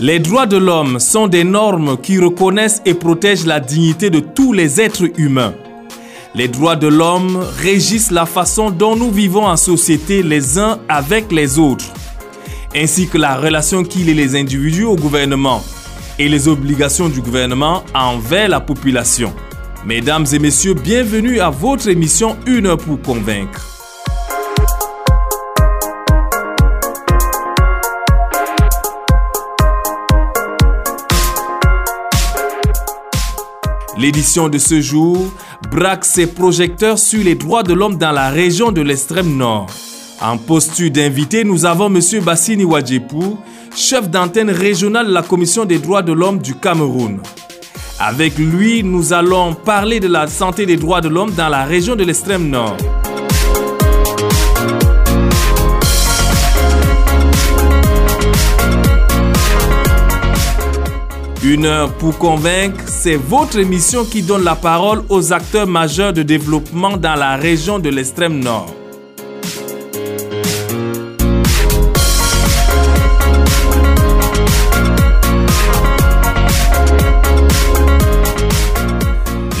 Les droits de l'homme sont des normes qui reconnaissent et protègent la dignité de tous les êtres humains. Les droits de l'homme régissent la façon dont nous vivons en société les uns avec les autres, ainsi que la relation qu'il lie les individus au gouvernement et les obligations du gouvernement envers la population. Mesdames et messieurs, bienvenue à votre émission Une heure pour convaincre. L'édition de ce jour braque ses projecteurs sur les droits de l'homme dans la région de l'extrême nord. En posture d'invité, nous avons M. Bassini Wadjepou, chef d'antenne régionale de la Commission des droits de l'homme du Cameroun. Avec lui, nous allons parler de la santé des droits de l'homme dans la région de l'extrême nord. Une heure pour convaincre, c'est votre émission qui donne la parole aux acteurs majeurs de développement dans la région de l'extrême nord.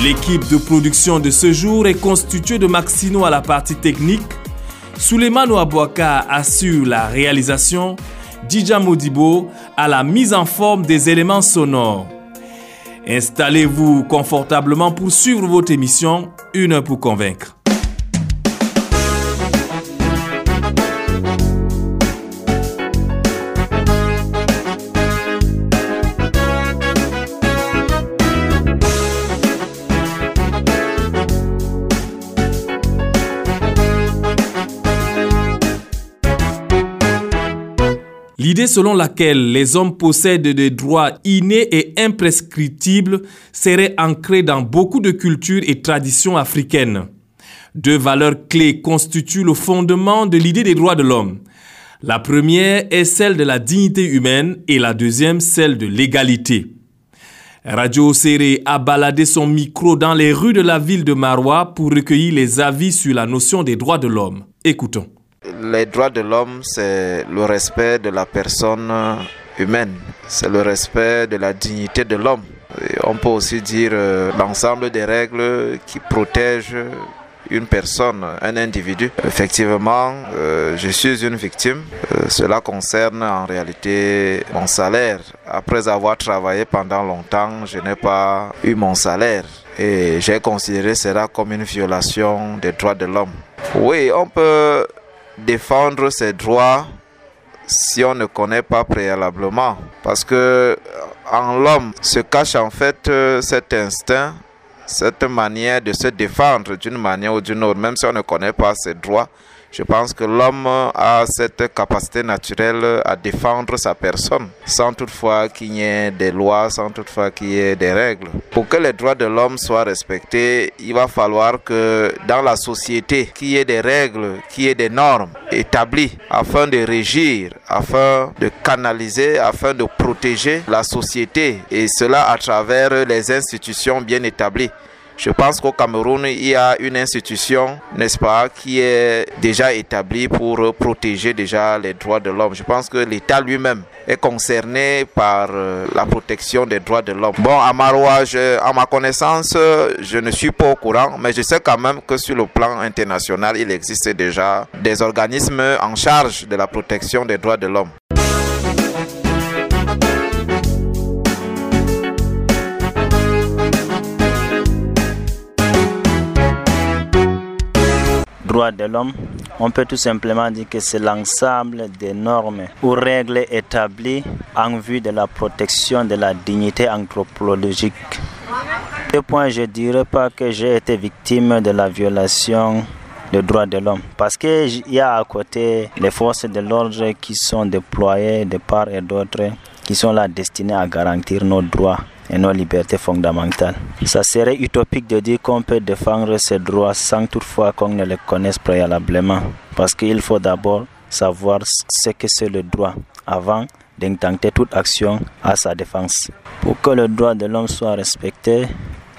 L'équipe de production de ce jour est constituée de Maxino à la partie technique, Souleymane Ouabouaka assure la réalisation Dija Modibo à la mise en forme des éléments sonores. Installez-vous confortablement pour suivre votre émission Une heure pour convaincre. L'idée selon laquelle les hommes possèdent des droits innés et imprescriptibles serait ancrée dans beaucoup de cultures et traditions africaines. Deux valeurs clés constituent le fondement de l'idée des droits de l'homme. La première est celle de la dignité humaine et la deuxième celle de l'égalité. Radio Serré a baladé son micro dans les rues de la ville de Marois pour recueillir les avis sur la notion des droits de l'homme. Écoutons. Les droits de l'homme, c'est le respect de la personne humaine, c'est le respect de la dignité de l'homme. On peut aussi dire euh, l'ensemble des règles qui protègent une personne, un individu. Effectivement, euh, je suis une victime. Euh, cela concerne en réalité mon salaire. Après avoir travaillé pendant longtemps, je n'ai pas eu mon salaire. Et j'ai considéré cela comme une violation des droits de l'homme. Oui, on peut défendre ses droits si on ne connaît pas préalablement. Parce que en l'homme se cache en fait euh, cet instinct, cette manière de se défendre d'une manière ou d'une autre, même si on ne connaît pas ses droits. Je pense que l'homme a cette capacité naturelle à défendre sa personne, sans toutefois qu'il y ait des lois, sans toutefois qu'il y ait des règles. Pour que les droits de l'homme soient respectés, il va falloir que dans la société, qu'il y ait des règles, qu'il y ait des normes établies afin de régir, afin de canaliser, afin de protéger la société, et cela à travers les institutions bien établies. Je pense qu'au Cameroun, il y a une institution, n'est-ce pas, qui est déjà établie pour protéger déjà les droits de l'homme. Je pense que l'État lui-même est concerné par euh, la protection des droits de l'homme. Bon, à Marois, à ma connaissance, je ne suis pas au courant, mais je sais quand même que sur le plan international, il existe déjà des organismes en charge de la protection des droits de l'homme. Droits de l'homme, on peut tout simplement dire que c'est l'ensemble des normes ou règles établies en vue de la protection de la dignité anthropologique. Ce point, je dirais pas que j'ai été victime de la violation des droits de l'homme. Parce qu'il y a à côté les forces de l'ordre qui sont déployées de part et d'autre, qui sont là destinées à garantir nos droits et nos libertés fondamentales. Ça serait utopique de dire qu'on peut défendre ces droits sans toutefois qu'on ne les connaisse préalablement, parce qu'il faut d'abord savoir ce que c'est le droit avant d'intenter toute action à sa défense. Pour que le droit de l'homme soit respecté,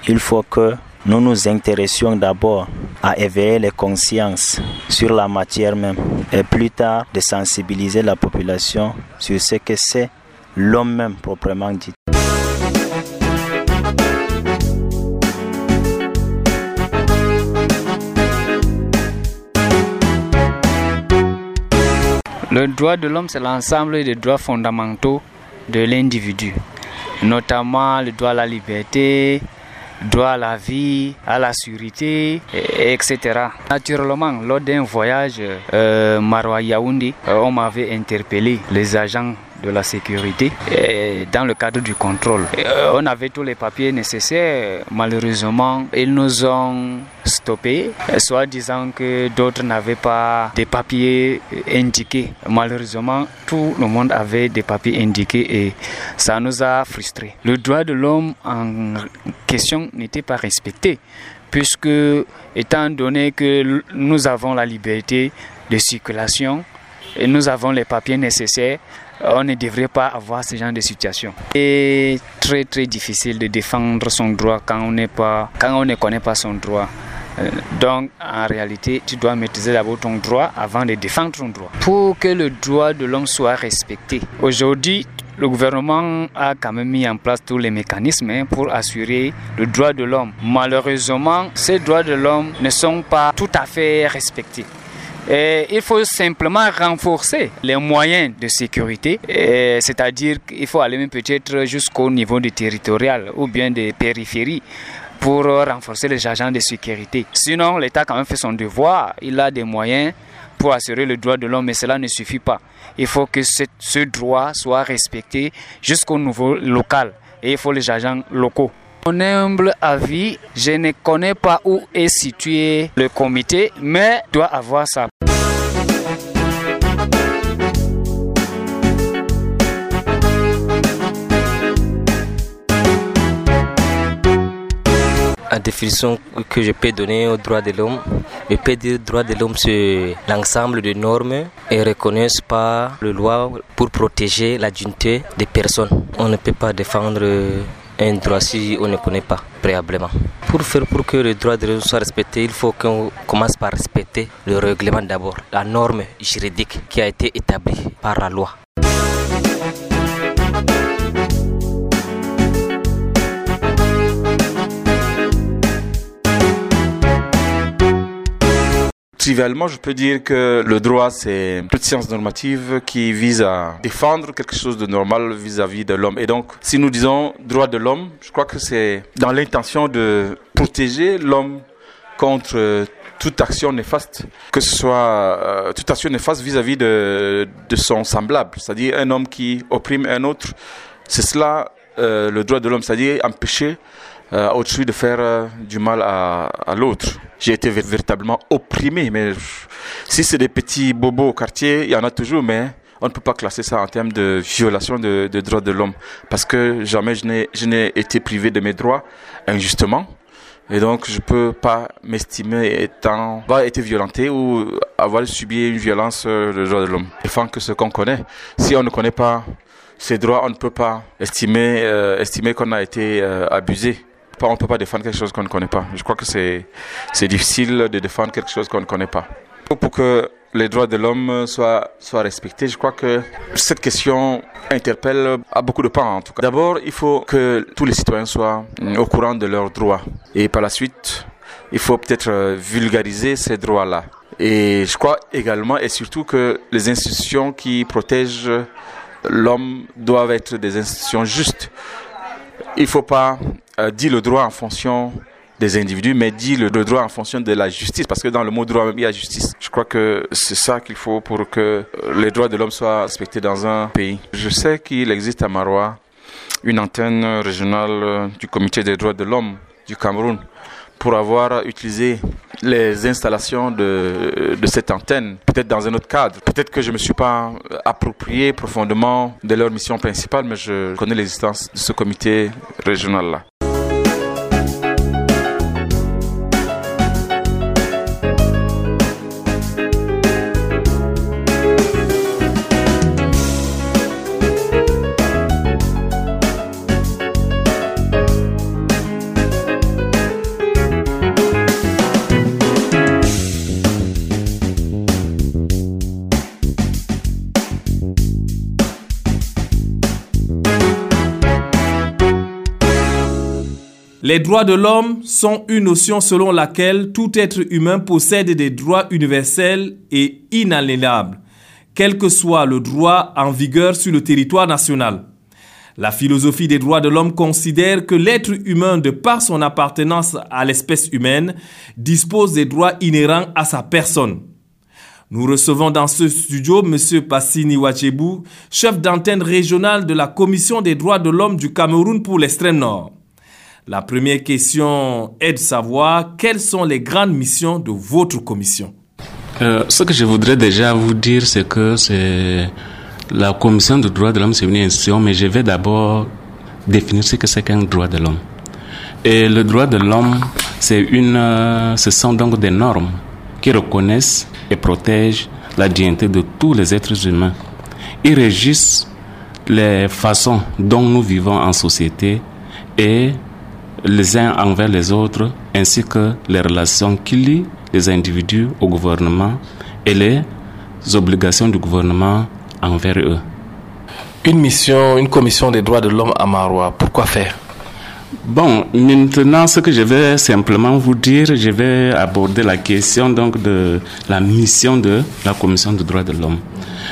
il faut que nous nous intéressions d'abord à éveiller les consciences sur la matière même et plus tard de sensibiliser la population sur ce que c'est l'homme même proprement dit. Le droit de l'homme, c'est l'ensemble des droits fondamentaux de l'individu, notamment le droit à la liberté, droit à la vie, à la sécurité, etc. Naturellement, lors d'un voyage euh, Marois-Yaoundé, euh, on m'avait interpellé les agents de la sécurité et dans le cadre du contrôle. Euh, on avait tous les papiers nécessaires. Malheureusement, ils nous ont stoppés, soit disant que d'autres n'avaient pas des papiers indiqués. Malheureusement, tout le monde avait des papiers indiqués et ça nous a frustrés. Le droit de l'homme en question n'était pas respecté puisque étant donné que nous avons la liberté de circulation et nous avons les papiers nécessaires, on ne devrait pas avoir ce genre de situation. C'est très très difficile de défendre son droit quand on, quand on ne connaît pas son droit. Euh, donc, en réalité, tu dois maîtriser d'abord ton droit avant de défendre ton droit. Pour que le droit de l'homme soit respecté, aujourd'hui, le gouvernement a quand même mis en place tous les mécanismes hein, pour assurer le droit de l'homme. Malheureusement, ces droits de l'homme ne sont pas tout à fait respectés. Il faut simplement renforcer les moyens de sécurité, c'est-à-dire qu'il faut aller peut-être jusqu'au niveau du territorial ou bien des périphéries pour renforcer les agents de sécurité. Sinon, l'État quand même fait son devoir, il a des moyens pour assurer le droit de l'homme, mais cela ne suffit pas. Il faut que ce, droit soit respecté jusqu'au niveau local et il faut les agents locaux. Humble avis, je ne connais pas où est situé le comité, mais doit avoir sa La définition que je peux donner au droit de l'homme, je peux dire droit de l'homme c'est l'ensemble de normes et reconnaissent par la loi pour protéger la dignité des personnes. On ne peut pas défendre un droit si on ne connaît pas préalablement. Pour faire pour que le droit de l'homme soit respecté, il faut qu'on commence par respecter le règlement d'abord, la norme juridique qui a été établie par la loi. Trivialement, je peux dire que le droit, c'est toute science normative qui vise à défendre quelque chose de normal vis-à-vis de l'homme. Et donc, si nous disons droit de l'homme, je crois que c'est dans l'intention de protéger l'homme contre toute action néfaste, que ce soit euh, toute action néfaste vis-à-vis de, son semblable, c'est-à-dire un homme qui opprime un autre. C'est cela euh, le droit de l'homme, c'est-à-dire empêcher euh, autrui de faire euh, du mal à l'autre. J'ai été véritablement opprimé, mais si c'est des petits bobos au quartier, il y en a toujours, mais on ne peut pas classer ça en termes de violation de, droits de l'homme, parce que jamais je n'ai, été privé de mes droits injustement. Et donc, je peux pas m'estimer étant, avoir été violenté ou avoir subi une violence euh, de droits de l'homme. Défendre que ce qu'on connaît. Si on ne connaît pas ces droits, on ne peut pas estimer, euh, qu'on a été euh, abusé on ne peut pas défendre quelque chose qu'on ne connaît pas. Je crois que c'est, difficile de défendre quelque chose qu'on ne connaît pas. Pour que les droits de l'homme soient, soient respectés, je crois que cette question interpelle à beaucoup de pans en tout cas. D'abord, il faut que tous les citoyens soient au courant de leurs droits. Et par la suite, il faut peut-être vulgariser ces droits-là. Et je crois également et surtout que les institutions qui protègent l'homme doivent être des institutions justes. Il ne faut pas euh, dit le droit en fonction des individus, mais dit le, droit en fonction de la justice, parce que dans le mot droit, il y a justice. Je crois que c'est ça qu'il faut pour que euh, les droits de l'homme soient respectés dans un pays. Je sais qu'il existe à Marois une antenne régionale euh, du Comité des droits de l'homme du Cameroun pour avoir utilisé les installations de, de cette antenne, peut-être dans un autre cadre. Peut-être que je ne me suis pas approprié profondément de leur mission principale, mais je connais l'existence de ce comité régional-là. Les droits de l'homme sont une notion selon laquelle tout être humain possède des droits universels et inaliénables, quel que soit le droit en vigueur sur le territoire national. La philosophie des droits de l'homme considère que l'être humain, de par son appartenance à l'espèce humaine, dispose des droits inhérents à sa personne. Nous recevons dans ce studio M. Passini Wachebu, chef d'antenne régionale de la Commission des droits de l'homme du Cameroun pour l'extrême nord. La première question est de savoir quelles sont les grandes missions de votre commission? Euh, ce que je voudrais déjà vous dire, c'est que c'est la commission des droits de l'homme, c'est une institution, mais je vais d'abord définir ce que c'est qu'un droit de l'homme. Et le droit de l'homme, c'est une, euh, ce sont donc des normes qui reconnaissent et protègent la dignité de tous les êtres humains. Ils régissent les façons dont nous vivons en société et les uns envers les autres, ainsi que les relations qui lient les individus au gouvernement et les obligations du gouvernement envers eux. Une mission, une commission des droits de l'homme à Marois, pourquoi faire? Bon, maintenant, ce que je vais simplement vous dire, je vais aborder la question donc de la mission de la Commission des droits de l'homme.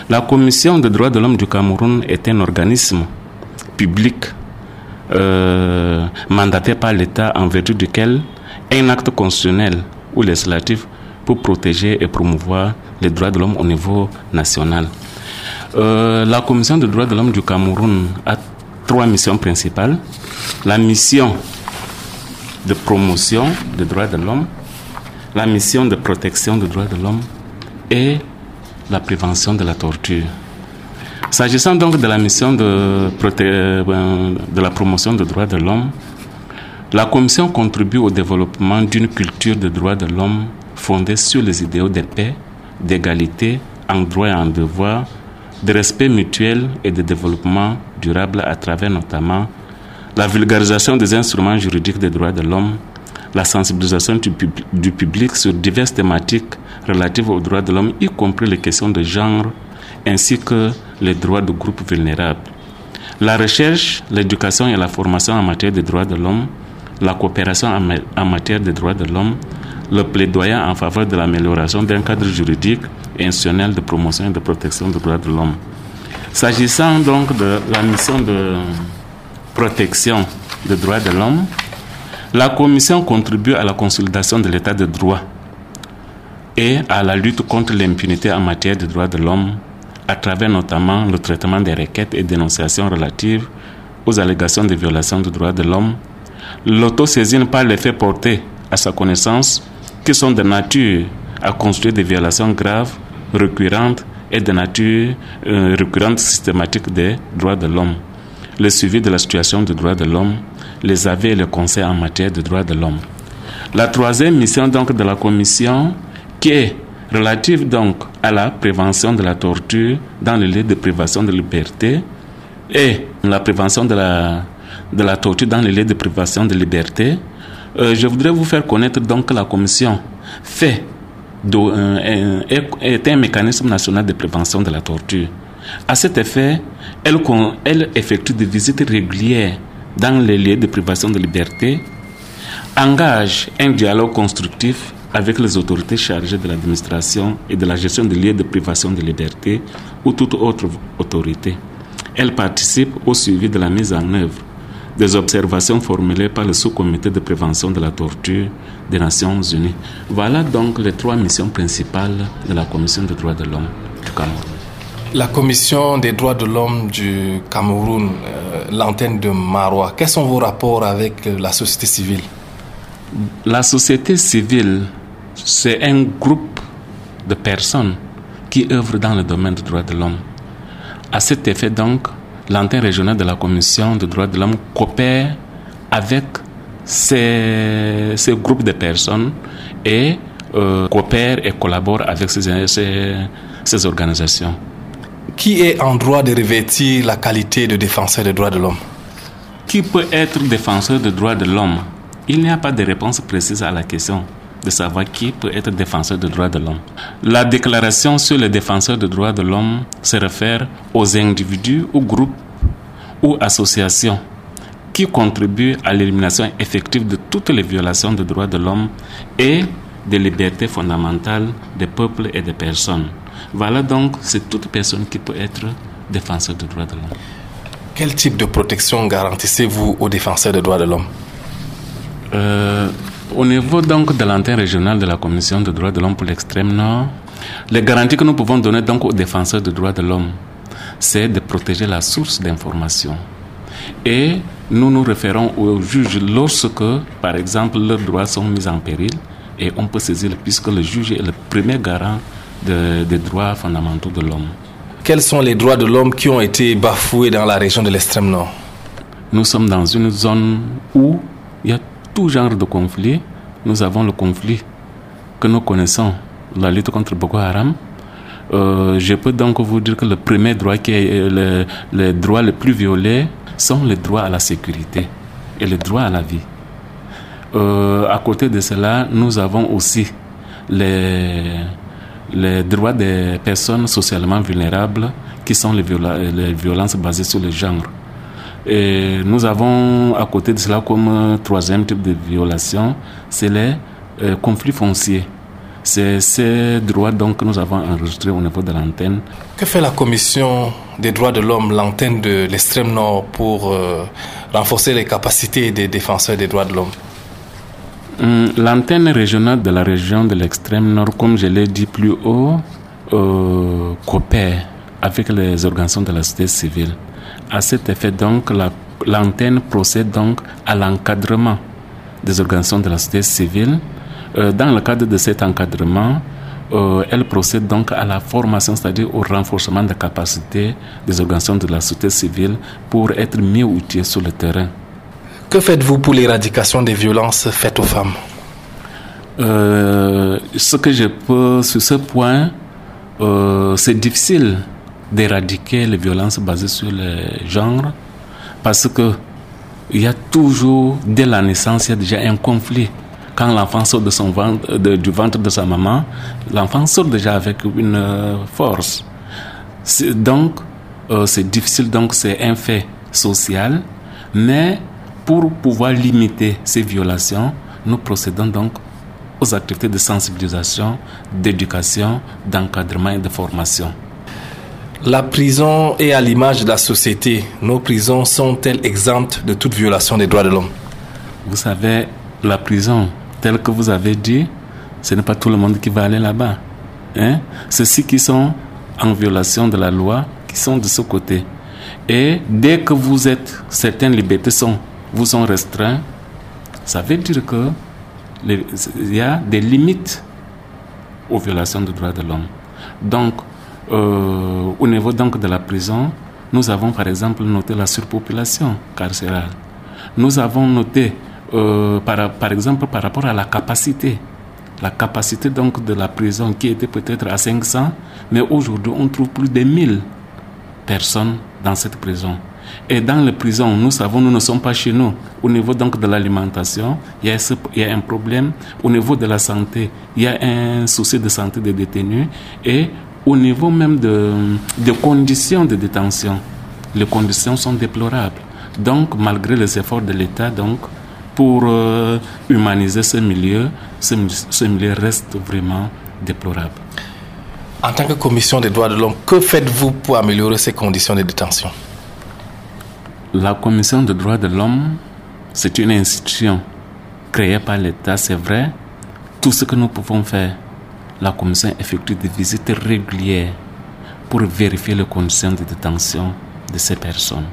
La Commission des droits de l'homme du Cameroun est un organisme public euh, mandaté par l'État en vertu duquel un acte constitutionnel ou législatif pour protéger et promouvoir les droits de l'homme au niveau national. Euh, la Commission des droits de l'homme du Cameroun a trois missions principales. La mission de promotion des droits de l'homme, la mission de protection des droits de l'homme et la prévention de la torture. S'agissant donc de la mission de, euh, de la promotion des droits de l'homme, la Commission contribue au développement d'une culture de droits de l'homme fondée sur les idéaux de paix, d'égalité, en droit et en devoir, de respect mutuel et de développement durable à travers notamment la vulgarisation des instruments juridiques des droits de l'homme, la sensibilisation du, du public sur diverses thématiques relatives aux droits de l'homme, y compris les questions de genre, ainsi que les droits de groupes vulnérables. La recherche, l'éducation et la formation en matière de droits de l'homme, la coopération en matière de droits de l'homme, le plaidoyer en faveur de l'amélioration d'un cadre juridique et institutionnel de promotion et de protection des droits de l'homme. S'agissant donc de la mission de protection des droits de l'homme, la Commission contribue à la consolidation de l'état de droit et à la lutte contre l'impunité en matière de droits de l'homme à travers notamment le traitement des requêtes et dénonciations relatives aux allégations de violations des droits de l'homme, l'autosaisine par les faits portés à sa connaissance qui sont de nature à construire des violations graves, récurrentes et de nature euh, récurrente systématique des droits de l'homme, le suivi de la situation des droits de l'homme, les avis et les conseils en matière de droits de l'homme. La troisième mission donc de la Commission, qui est relative donc à la prévention de la torture dans les lieux de privation de liberté et la prévention de la, de la torture dans les lieux de privation de liberté, euh, je voudrais vous faire connaître donc que la Commission fait euh, est un mécanisme national de prévention de la torture. À cet effet, elle, elle effectue des visites régulières dans les lieux de privation de liberté, engage un dialogue constructif avec les autorités chargées de l'administration et de la gestion des lieux de privation de liberté ou toute autre autorité. Elle participe au suivi de la mise en œuvre des observations formulées par le sous-comité de prévention de la torture des Nations Unies. Voilà donc les trois missions principales de la Commission des droits de l'homme du Cameroun. La Commission des droits de l'homme du Cameroun, euh, l'antenne de Marois, quels sont vos rapports avec la société civile? La société civile, c'est un groupe de personnes qui œuvrent dans le domaine des droits de l'homme. À cet effet, donc, l'antenne régionale de la Commission des droits de l'homme coopère avec ces, ces, groupes de personnes et euh, coopère et collabore avec ces, ces, ces organisations. Qui est en droit de revêtir la qualité de défenseur des droits de l'homme? Qui peut être défenseur des droits de l'homme? Il n'y a pas de réponse précise à la question de savoir qui peut être défenseur des droits de l'homme. La déclaration sur les défenseurs des droits de l'homme se réfère aux individus ou groupes ou associations qui contribuent à l'élimination effective de toutes les violations des droits de l'homme et des libertés fondamentales des peuples et des personnes. Voilà donc, c'est toute personne qui peut être défenseur des droits de l'homme. Quel type de protection garantissez-vous aux défenseurs des droits de l'homme? Euh, Au niveau donc de l'antenne régionale de la Commission des droits de l'homme pour l'extrême nord, les garanties que nous pouvons donner donc aux défenseurs des droits de l'homme, c'est de protéger la source d'information. Et nous nous référons aux juges lorsque, par exemple, leurs droits sont mis en péril et on peut saisir puisque le juge est le premier garant de, des droits fondamentaux de l'homme. Quels sont les droits de l'homme qui ont été bafoués dans la région de l'extrême nord? Nous sommes dans une zone où il y a genre de conflits. Nous avons le conflit que nous connaissons, la lutte contre Boko Haram. Euh, je peux donc vous dire que le premier droit qui est le, le droit le plus violé sont les droits à la sécurité et les droits à la vie. Euh, à côté de cela, nous avons aussi les, droits des personnes socialement vulnérables qui sont les, les violences basées sur le genre. Et nous avons à côté de cela comme troisième type de violation, c'est les euh, conflits fonciers. C'est ces droits donc que nous avons enregistrés au niveau de l'antenne. Que fait la Commission des droits de l'homme, l'antenne de l'extrême nord, pour euh, renforcer les capacités des défenseurs des droits de l'homme? L'antenne régionale de la région de l'extrême nord, comme je l'ai dit plus haut, euh, coopère avec les organisations de la société civile. À cet effet, donc, l'antenne procède donc à l'encadrement des organisations de la société civile. Euh, dans le cadre de cet encadrement, euh, elle procède donc à la formation, c'est-à-dire au renforcement des capacités des organisations de la société civile pour être mieux outillées sur le terrain. Que faites-vous pour l'éradication des violences faites aux femmes? Euh, Ce que je peux sur ce point, euh, c'est difficile d'éradiquer les violences basées sur le genre parce que il y a toujours, dès la naissance, il y a déjà un conflit. Quand l'enfant sort de son ventre, de, du ventre de sa maman, l'enfant sort déjà avec une euh, force. Donc, euh, c'est difficile, donc c'est un fait social, mais pour pouvoir limiter ces violations, nous procédons donc aux activités de sensibilisation, d'éducation, d'encadrement et de formation. La prison est à l'image de la société. Nos prisons sont-elles exemptes de toute violation des droits de l'homme? Vous savez, la prison, telle que vous avez dit, ce n'est pas tout le monde qui va aller là-bas. Hein? Ceux qui sont en violation de la loi, qui sont de ce côté. Et dès que vous êtes, certaines libertés sont, vous sont restreintes, ça veut dire que il y a des limites aux violations des droits de l'homme. Donc, euh, au niveau donc de la prison, nous avons par exemple noté la surpopulation carcérale. Nous avons noté, euh, par, par exemple, par rapport à la capacité, la capacité donc de la prison qui était peut-être à 500, mais aujourd'hui on trouve plus de 1000 personnes dans cette prison. Et dans les prisons, nous savons, nous ne sommes pas chez nous. Au niveau donc de l'alimentation, il, il, y a un problème. Au niveau de la santé, il y a un souci de santé des détenus. Et au niveau même de, de conditions de détention, les conditions sont déplorables. Donc, malgré les efforts de l'État, donc, pour euh, humaniser ce milieu, ce, ce milieu reste vraiment déplorable. En tant que commission des droits de l'homme, que faites-vous pour améliorer ces conditions de détention? La commission des droits de l'homme, c'est une institution créée par l'État, c'est vrai. Tout ce que nous pouvons faire, la commission effectue des visites régulières pour vérifier les conditions de détention de ces personnes.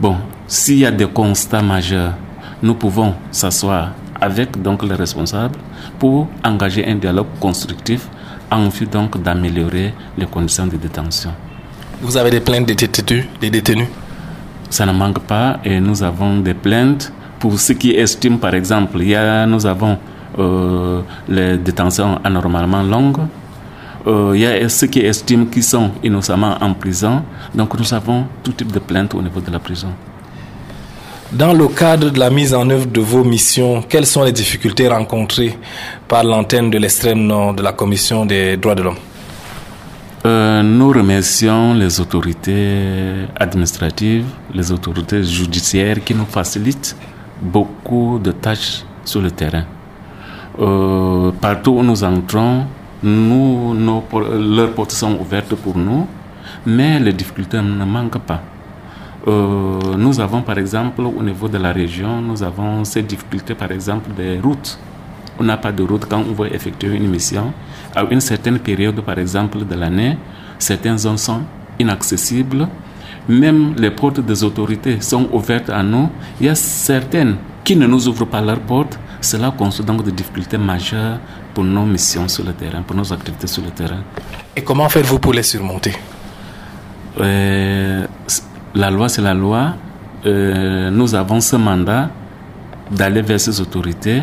Bon, s'il y a des constats majeurs, nous pouvons s'asseoir avec donc les responsables pour engager un dialogue constructif en vue donc d'améliorer les conditions de détention. Vous avez des plaintes des détenus, des détenus? Ça ne manque pas et nous avons des plaintes pour ceux qui estiment par exemple, il y a, nous avons les détentions anormalement longues, euh, il y a ceux qui estiment qu'ils sont innocemment en prison, donc nous avons tout type de plaintes au niveau de la prison. Dans le cadre de la mise en œuvre de vos missions, quelles sont les difficultés rencontrées par l'antenne de l'extrême nord de la Commission des droits de l'homme? Euh, Nous remercions les autorités administratives, les autorités judiciaires qui nous facilitent beaucoup de tâches sur le terrain. Euh, partout où nous entrons, nous, leurs portes sont ouvertes pour nous, mais les difficultés ne manquent pas. Euh, nous avons par exemple au niveau de la région, nous avons ces difficultés par exemple des routes. On n'a pas de route quand on veut effectuer une mission. À une certaine période par exemple de l'année, certaines zones sont inaccessibles. Même les portes des autorités sont ouvertes à nous. Il y a certaines qui ne nous ouvrent pas leurs portes. Cela constitue donc des difficultés majeures pour nos missions sur le terrain, pour nos activités sur le terrain. Et comment faites-vous pour les surmonter? Euh, la loi, c'est la loi. Euh, nous avons ce mandat d'aller vers ces autorités,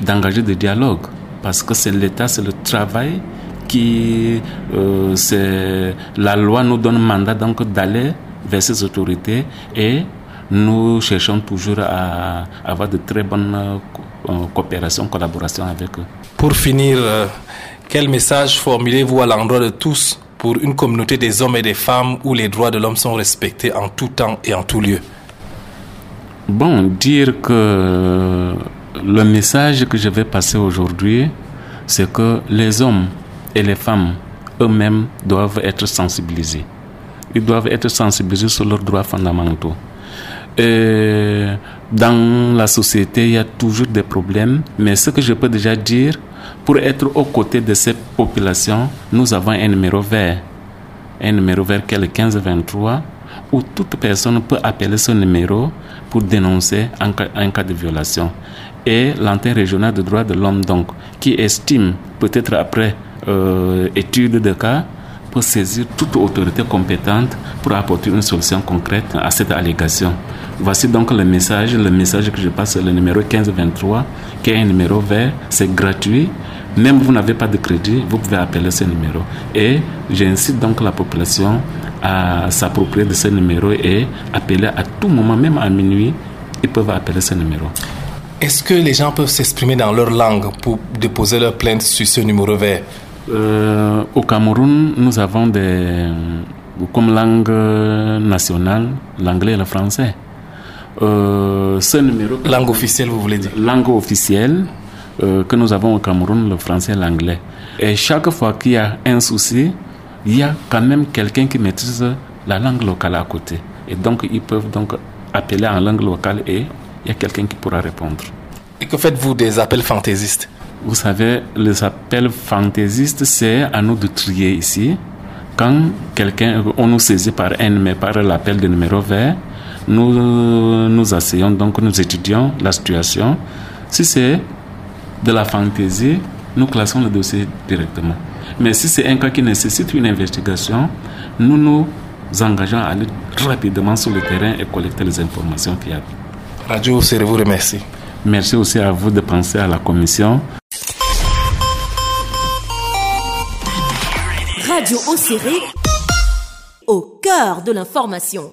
d'engager des dialogues, parce que c'est l'État, c'est le travail qui, euh, c'est la loi nous donne mandat donc d'aller vers ces autorités et nous cherchons toujours à avoir de très bonnes euh, coopérations, collaborations avec eux. Pour finir, quel message formulez-vous à l'endroit de tous pour une communauté des hommes et des femmes où les droits de l'homme sont respectés en tout temps et en tout lieu? Bon, dire que le message que je vais passer aujourd'hui, c'est que les hommes et les femmes eux-mêmes doivent être sensibilisés. Ils doivent être sensibilisés sur leurs droits fondamentaux. Et dans la société, il y a toujours des problèmes, mais ce que je peux déjà dire, pour être aux côtés de ces populations, nous avons un numéro vert. Un numéro vert qui est le 1523, où toute personne peut appeler ce numéro pour dénoncer un cas, de violation. Et l'antenne régionale de droits de l'homme, donc, qui estime, peut-être après euh, étude de cas, pour saisir toute autorité compétente pour apporter une solution concrète à cette allégation. Voici donc le message. Le message que je passe, le numéro 1523, qui est un numéro vert. C'est gratuit. Même vous n'avez pas de crédit, vous pouvez appeler ce numéro. Et j'incite donc la population à s'approprier de ce numéro et appeler à tout moment, même à minuit, ils peuvent appeler ce numéro. Est-ce que les gens peuvent s'exprimer dans leur langue pour déposer leur plainte sur ce numéro vert? Euh, Au Cameroun, nous avons des, comme langue nationale l'anglais et le français. Euh, ce numéro. Langue officielle, vous voulez dire? Langue officielle euh, que nous avons au Cameroun, le français et l'anglais. Et chaque fois qu'il y a un souci, il y a quand même quelqu'un qui maîtrise la langue locale à côté. Et donc, ils peuvent donc appeler en langue locale et il y a quelqu'un qui pourra répondre. Et que faites-vous des appels fantaisistes? Vous savez, les appels fantaisistes, c'est à nous de trier ici. Quand quelqu'un, on nous saisit par un, mais par l'appel de numéro vert, nous nous asseyons, donc nous étudions la situation. Si c'est de la fantaisie, nous classons le dossier directement. Mais si c'est un cas qui nécessite une investigation, nous nous engageons à aller rapidement sur le terrain et collecter les informations fiables. Radio vous remercie. Merci aussi à vous de penser à la commission. Radio Océré, au cœur de l'information.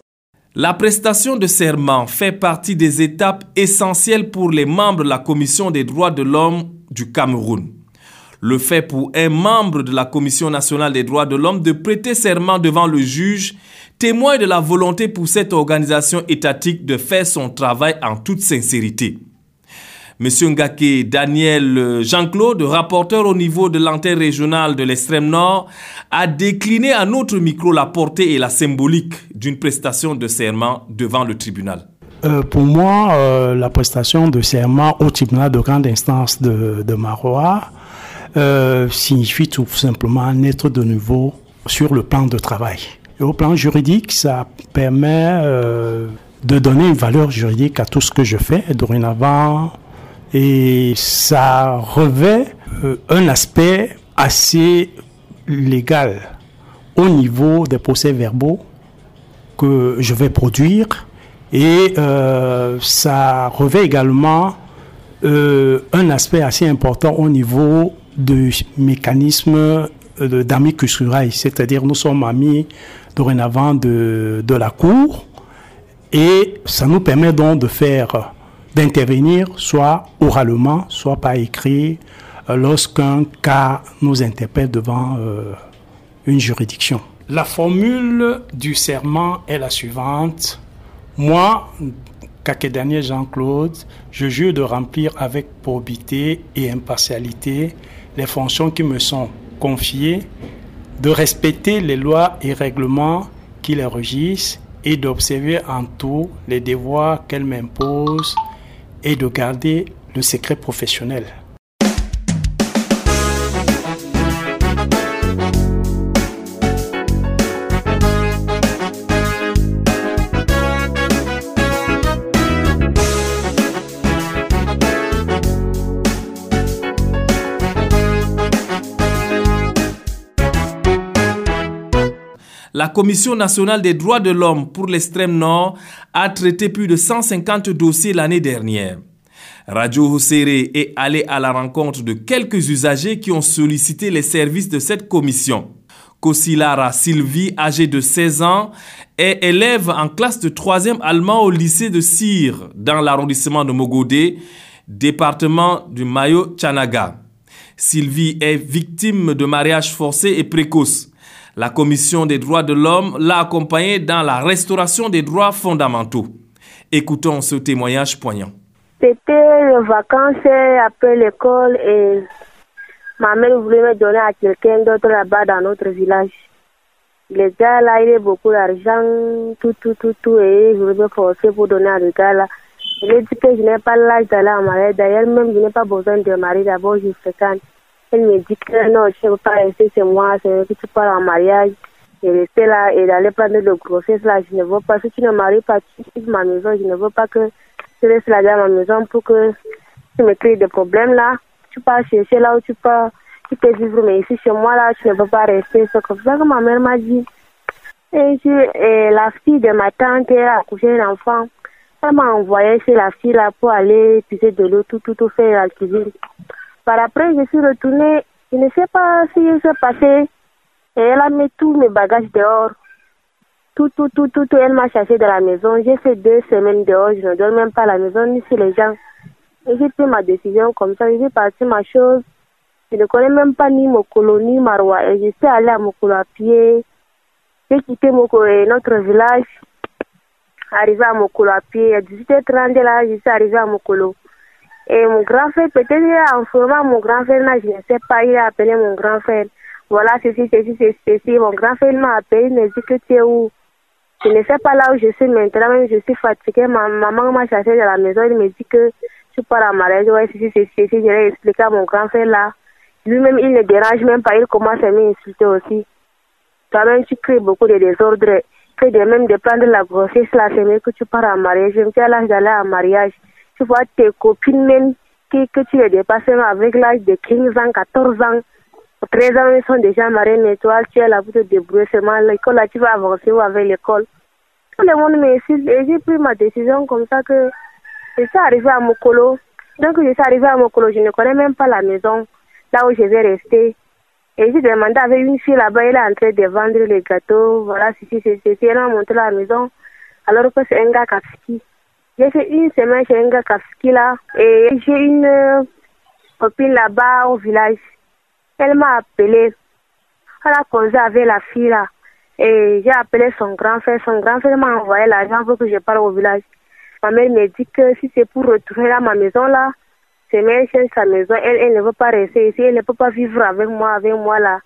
La prestation de serment fait partie des étapes essentielles pour les membres de la Commission des droits de l'homme du Cameroun. Le fait pour un membre de la Commission nationale des droits de l'homme de prêter serment devant le juge témoigne de la volonté pour cette organisation étatique de faire son travail en toute sincérité. Monsieur Ngake Daniel euh, Jean-Claude, rapporteur au niveau de l'antenne régionale de l'extrême nord, a décliné à notre micro la portée et la symbolique d'une prestation de serment devant le tribunal. Euh, pour moi, euh, la prestation de serment au tribunal de grande instance de, de signifie tout simplement être de nouveau sur le plan de travail. Au plan juridique, ça permet de donner une valeur juridique à tout ce que je fais. Dorénavant, Et ça revêt euh, un aspect assez légal au niveau des procès verbaux que je vais produire. Et euh, ça revêt également euh, un aspect assez important au niveau du mécanisme d'amicus curiae, c'est-à-dire nous sommes amis dorénavant de, de la Cour et ça nous permet donc de faire, d'intervenir soit oralement, soit par écrit, euh, lorsqu'un cas nous interpelle devant euh, une juridiction. La formule du serment est la suivante. Moi, dernier Jean-Claude, je jure de remplir avec probité et impartialité les fonctions qui me sont confiées, de respecter les lois et règlements qui les régissent et d'observer en tout les devoirs qu'elles m'imposent et de garder le secret professionnel. La Commission nationale des droits de l'homme pour l'extrême nord a traité plus de 150 dossiers l'année dernière. Radio Hosséré est allé à la rencontre de quelques usagers qui ont sollicité les services de cette commission. Kosilara Sylvie, âgée de 16 ans, est élève en classe de 3e allemand au lycée de Sire, dans l'arrondissement de Mogodé, département du Mayo Chanaga. Sylvie est victime de mariage forcé et précoce. La Commission des droits de l'homme l'a accompagné dans la restauration des droits fondamentaux. Écoutons ce témoignage poignant. C'était les vacances après l'école et ma mère voulait me donner à quelqu'un d'autre là-bas dans notre village. Le gars là, il a beaucoup d'argent, tout, tout, tout, tout, et je voulais me forcer pour donner à le gars là. Il a dit que je n'ai pas l'âge d'aller en mariage. D'ailleurs, même je n'ai pas besoin de marier. D'abord, je fréquente. Elle me dit que non, je ne veux pas rester chez moi, c'est que tu pars en mariage et rester là et d'aller prendre le grossesse là. Je ne veux pas, si tu ne maries pas, tu quittes ma maison. Je ne veux pas que tu restes là dans ma maison pour que tu me crées des problèmes là. Tu pars chercher là où tu peux, tu peux vivre, mais ici chez moi là, tu ne peux pas rester. C'est comme ça que ma mère m'a dit. Et, la fille de ma tante a accouché un enfant. Elle m'a envoyé chez la fille là pour aller puiser de l'eau, tout, tout, tout faire la cuisine. Par après, je suis retournée. Je ne sais pas ce qui s'est passé. Et elle a mis tous mes bagages dehors. Tout, tout, tout, tout, tout. Elle m'a cherché de la maison. J'ai fait deux semaines dehors. Je ne dors même pas à la maison ni chez les gens. Et j'ai pris ma décision comme ça. J'ai parti ma chose. Je ne connais même pas ni Mokolo ni Marwa. Et je suis allée à Mokolo à pied. J'ai quitté Mokolo, notre village. Arrivé à Mokolo à pied. À 18h30 là, je suis arrivé à Mokolo. Et mon grand frère, peut-être en ce moment, mon grand frère, je ne sais pas, il a appelé mon grand frère. Voilà, ceci, ceci, ceci, ceci. Mon grand frère m'a appelé, il me dit que tu es où? Je ne sais pas là où je suis maintenant, même je suis fatiguée. Ma maman m'a chassé de la maison, il me dit que je pars à mariage, ouais, ceci, ceci, ceci. Je vais expliquer à mon grand frère là. Lui-même, il ne dérange même pas, il commence à m'insulter aussi. Toi-même, tu crées beaucoup de désordres. Que de même de prendre la grossesse là, c'est mieux que tu pars à mariage. Je me dis à l'âge à mariage tu vois tes copines même que, que tu les dépasses avec l'âge de 15 ans, 14 ans, 13 ans, ils sont déjà mariés, mais toi, tu es là pour te débrouiller seulement. L'école, là, tu vas avancer ou avec l'école. Tout le monde m'insulte et j'ai pris ma décision comme ça que je suis arrivée à Mokolo. Donc, je suis arrivée à Mokolo, je ne connais même pas la maison là où je vais rester. Et j'ai demandé avec une fille là-bas, elle est en train de vendre les gâteaux. Voilà, si, si, si, si, elle m'a montré la maison. Alors que c'est un gars Kafski. J'ai fait une semaine chez un gars là. Et j'ai une copine là-bas au village. Elle m'a appelé. Elle a causé avec la fille là. Et j'ai appelé son grand frère. Son grand frère m'a envoyé l'argent pour que je parle au village. Ma mère me dit que si c'est pour retourner à ma maison là, c'est même chez sa maison. Elle, ne veut pas rester ici. Elle ne peut pas vivre avec moi, avec moi là.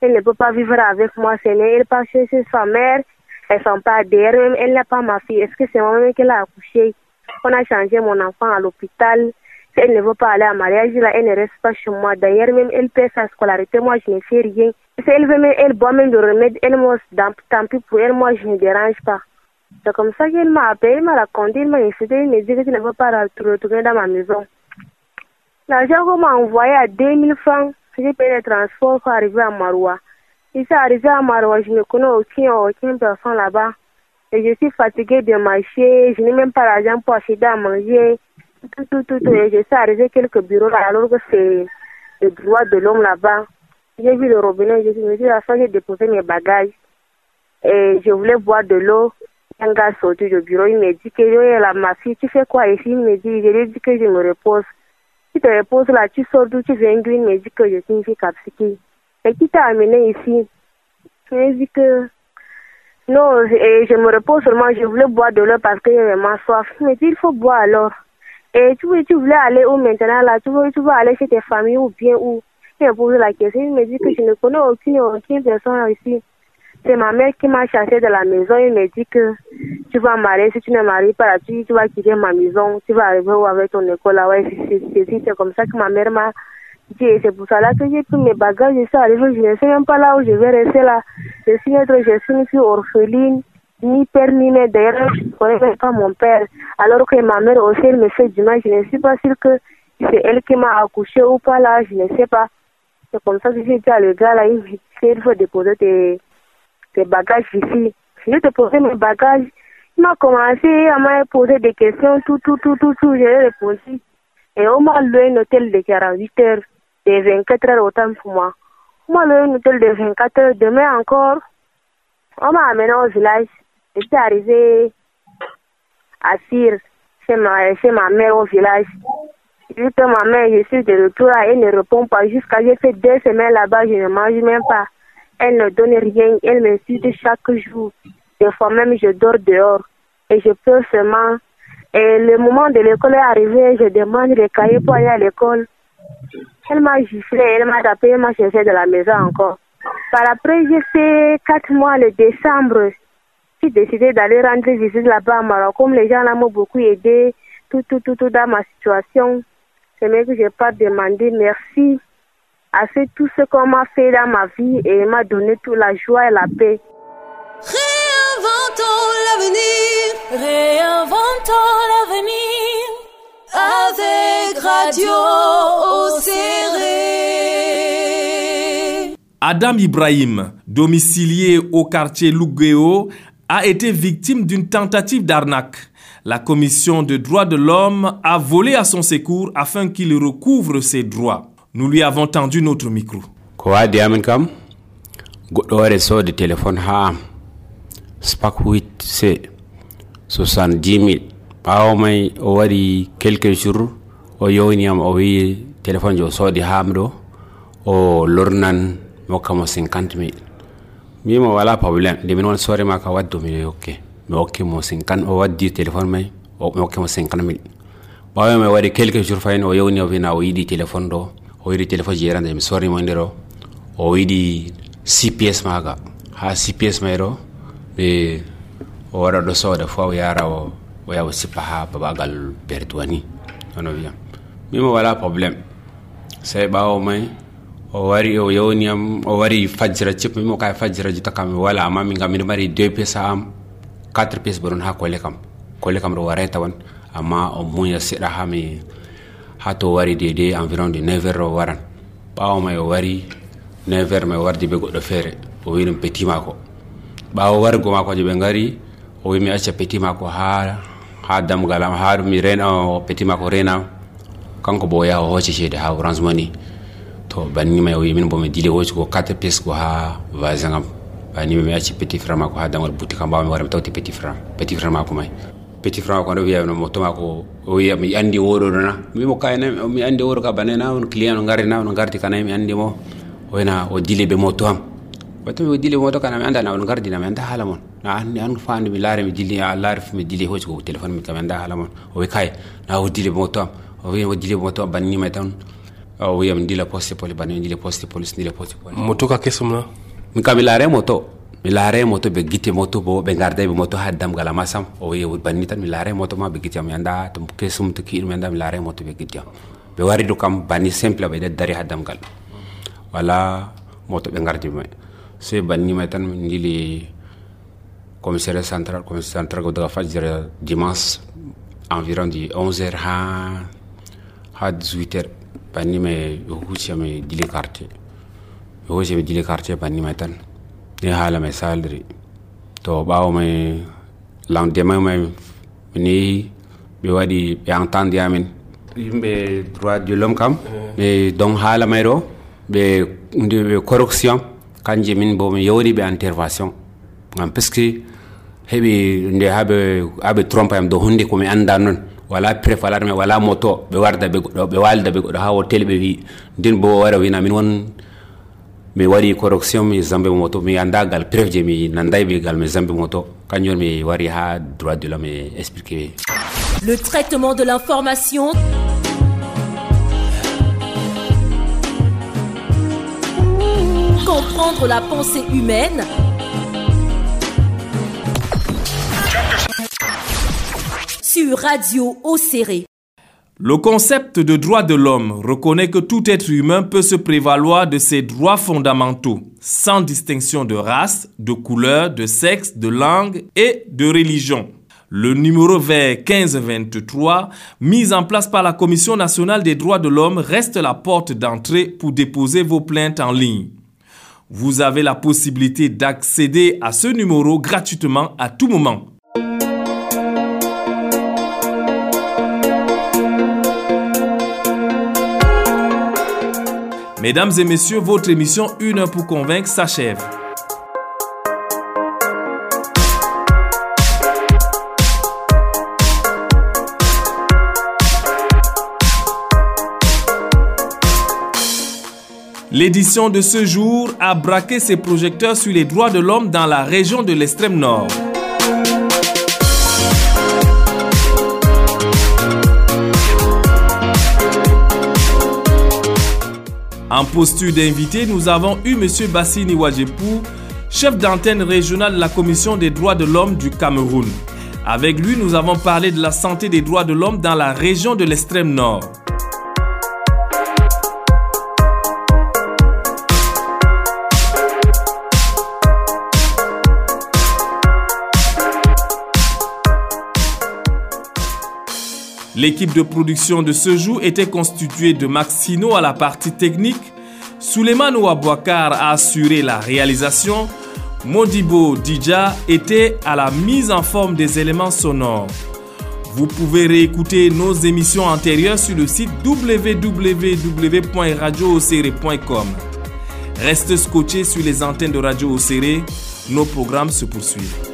Elle ne peut pas vivre avec moi. C'est elle part chez sa mère. Elles sont pas derrière, elle n'est pas ma fille. Est-ce que c'est moi-même qui l'a accouché On a changé mon enfant à l'hôpital. Elle ne veut pas aller à mariage, elle ne reste pas chez moi. D'ailleurs, même elle paie sa scolarité, moi je ne fais rien. Si elle veut même, elle boit même de remède, elle moi, tant pis pour elle, moi je ne dérange pas. C'est comme ça qu'elle m'a appelé, elle m'a raconté, elle m'a insulté, elle m'a dit que tu ne veux pas retourner dans ma maison. L'argent qu'on m'a envoyé à 2000 francs, j'ai payé les transports pour arriver à Maroua. Ici, arrivé à Maroua, je ne connais aucune, aucune personne là-bas. Et je suis fatiguée de marcher, je n'ai même pas l'argent pour acheter à manger. Tout, tout, tout, tout. Et je suis arrivé quelques bureaux là, alors que c'est le droit de l'homme là-bas. J'ai vu le robinet, je me suis dit, à j'ai déposé mes bagages. Et je voulais boire de l'eau. Un gars sorti du bureau, il me dit que là, ma fille, tu fais quoi ici? Il me dit, je lui ai dit que je me repose. Tu te reposes là, tu sors d'où tu viens Il me dit que je suis une fille capsique. Et qui t'a amené ici? Me dit que non, et je me repose seulement, je voulais boire de l'eau parce que j'avais ma soif. Il me dit, il faut boire alors. Et tu, tu voulais aller où maintenant là? Tu veux, tu veux aller chez tes familles ou bien où? Il me pose la question, il me dit que je ne connais aucune, aucune personne ici. C'est ma mère qui m'a chassé de la maison. Il me dit que tu vas marier. Si tu ne maries pas, tu, tu vas quitter ma maison. Tu vas arriver avec ton école. Ouais, c'est comme ça que ma mère m'a c'est pour ça là que j'ai pris mes bagages. Je suis arrivée. Je ne sais même pas là où je vais rester là. Je suis être, je suis une fille orpheline. Ni père ni mère. D'ailleurs, je ne connais même pas mon père. Alors que ma mère aussi, elle me fait du mal. Je ne suis pas sûre que c'est elle qui m'a accouché ou pas là. Je ne sais pas. C'est comme ça que j'ai dit à le gars là. Il faut déposer tes tes bagages ici. Je te posé mes bagages. Il m'a commencé à me poser des questions, tout, tout, tout, tout, tout. J'ai répondu. Et on m'a loué un hôtel de 48 heures, de 24 heures autant pour moi. Loué un hôtel de 24 heures. Demain encore, on m'a amené au village. J'étais arrivé à Cyr, chez ma, chez ma mère au village. Juste ma mère, je suis de retour, elle ne répond pas. Jusqu'à j'ai fait deux semaines là-bas, je ne mange même pas elle ne donne rien, elle m'insulte chaque jour. Des fois même, je dors dehors et je pleure seulement. Et le moment de l'école est arrivé, je demande les cahiers pour aller à l'école. Elle m'a giflé, elle m'a tapé, elle m'a cherché de la maison encore. Par après, j'ai fait quatre mois le décembre. J'ai décidé d'aller rendre visite là-bas à. Comme les gens là m'ont beaucoup aidé, tout, tout, tout, tout dans ma situation. C'est même que je n'ai pas demandé merci a fait tout ce qu'on m'a fait dans ma vie et m'a donné toute la joie et la paix. Réinventons l'avenir, réinventons l'avenir Adam Ibrahim, domicilié au quartier Lugueo, a été victime d'une tentative d'arnaque. La Commission des droits de l'homme a volé à son secours afin qu'il recouvre ses droits. Nous lui avons tendu notre micro. téléphone 70 000 ɓawo may o waɗi quelques jours o yowniyam o wi téléphone jo soodi hamɗo o lornan mi hokkamo cinquante mille mbimo wala probléme nde min won soore ma ka mi hokke mi hokkimo cinquante o waddi téléphone may mi hokkimo cinquante mille ɓawo may waɗi quelques jours fayin o yewni o wina o yiɗi téléphone ɗo o yiɗi téléphone jerande mi sorrimo nder o o yiɗi cps maga. Ha cps may ɗo ɓe o waɗa ɗo sooda fo o yara o o yaha o babagal bertuwa ni ono wiyam mimo wala probléme sey ɓawo may o wari o yewniyam o wari fajjira cip mimo kay fajjira jutta kam wala amma min kam miɗo mari deux pièce ha am quatre pièce boɗon ha kole kam. Kole kam ɗo waray tawan. Amma o muya seɗa ha mi ha to wari dede environ de 9 heures o waran ɓawo may o wari 9 heures may o wardi be goɗɗo feere o wi ɗum petit mako. Ɓawo wargo mako je ɓe gari o wi mi acca petit mako ha ha damgal am ha mi rena petit mako rena. Kanko bo o yaha o ha orange moni. To banni may o wi min bo mi dili hoci ko 4 pièce ko ha vasin am banni mi acci petit frère mako ha damgal boutique am mbawa mi wara tawti petit frère petit frère mako may petit frère ko ndo wiya no moto ko o wiya mi andi woɗo ɗo mi mimo kayna mi andi woɗo ka banena on client no gardi na on gardi kana mi andi mo. Wayna o dile be moto am wato mi dili moto kana mi anda na on gardi na mi anda hala mon na an an fandi mi laare mi dili a laare mi dili hoci ko téléphone mi kam anda hala mon o wi kay na o dili moto am o wi o dili moto am banni may tan o wiya mi dila poste poli banni mi dile poste police dila poste poli. Moto ka kesum na mi kam mi laare moto mi laare moto ɓe gitte moto bo ɓe garda ɓe moto ha damgal ama sam o wi banni tan mi laare moto ma ɓe gittiyam mi anda to kesum to kiiɗum mi anda mi laare moto ɓe am ɓe wari do kam banni simple ɓe ɗe dari ha damgal wala moto ɓe gardi may sey banni may tan min jili commissaire central commissaire central ko daga fajjira dimanche environ di 11 heures ha ha 18 heures banni me me dili carte huce me dili ni hala mai salary to lendemain mai ni ɓe waɗi ɓe entendre amin yimɓe droit de l'homme kam. Ɓe don haala may ɗo ɓe ɓe corruption kanje min bo mi yewni ɓe intervention gam pref moto ɓe warda ɓe goɗɗo ɓe walda ɓe goɗɗo ha hotel ɓe wi. Bo wara moto je droit de l'homme e Le traitement de l'information. Comprendre la pensée humaine. Sur Radio Océré. Le concept de droit de l'homme reconnaît que tout être humain peut se prévaloir de ses droits fondamentaux, sans distinction de race, de couleur, de sexe, de langue et de religion. Le numéro vert 1523, mis en place par la Commission nationale des droits de l'homme, reste la porte d'entrée pour déposer vos plaintes en ligne. Vous avez la possibilité d'accéder à ce numéro gratuitement à tout moment. Mesdames et messieurs, votre émission Une heure pour convaincre s'achève. L'édition de ce jour a braqué ses projecteurs sur les droits de l'homme dans la région de l'extrême nord. En posture d'invité, nous avons eu M. Bassini Wajepou, chef d'antenne régionale de la Commission des droits de l'homme du Cameroun. Avec lui, nous avons parlé de la santé des droits de l'homme dans la région de l'extrême nord. L'équipe de production de ce jour était constituée de Maxino à la partie technique, Suleiman Ouabouakar a assuré la réalisation, Modibo Dija était à la mise en forme des éléments sonores. Vous pouvez réécouter nos émissions antérieures sur le site www.radioocéré.com. Restez scotchés sur les antennes de Radio Océré, nos programmes se poursuivent.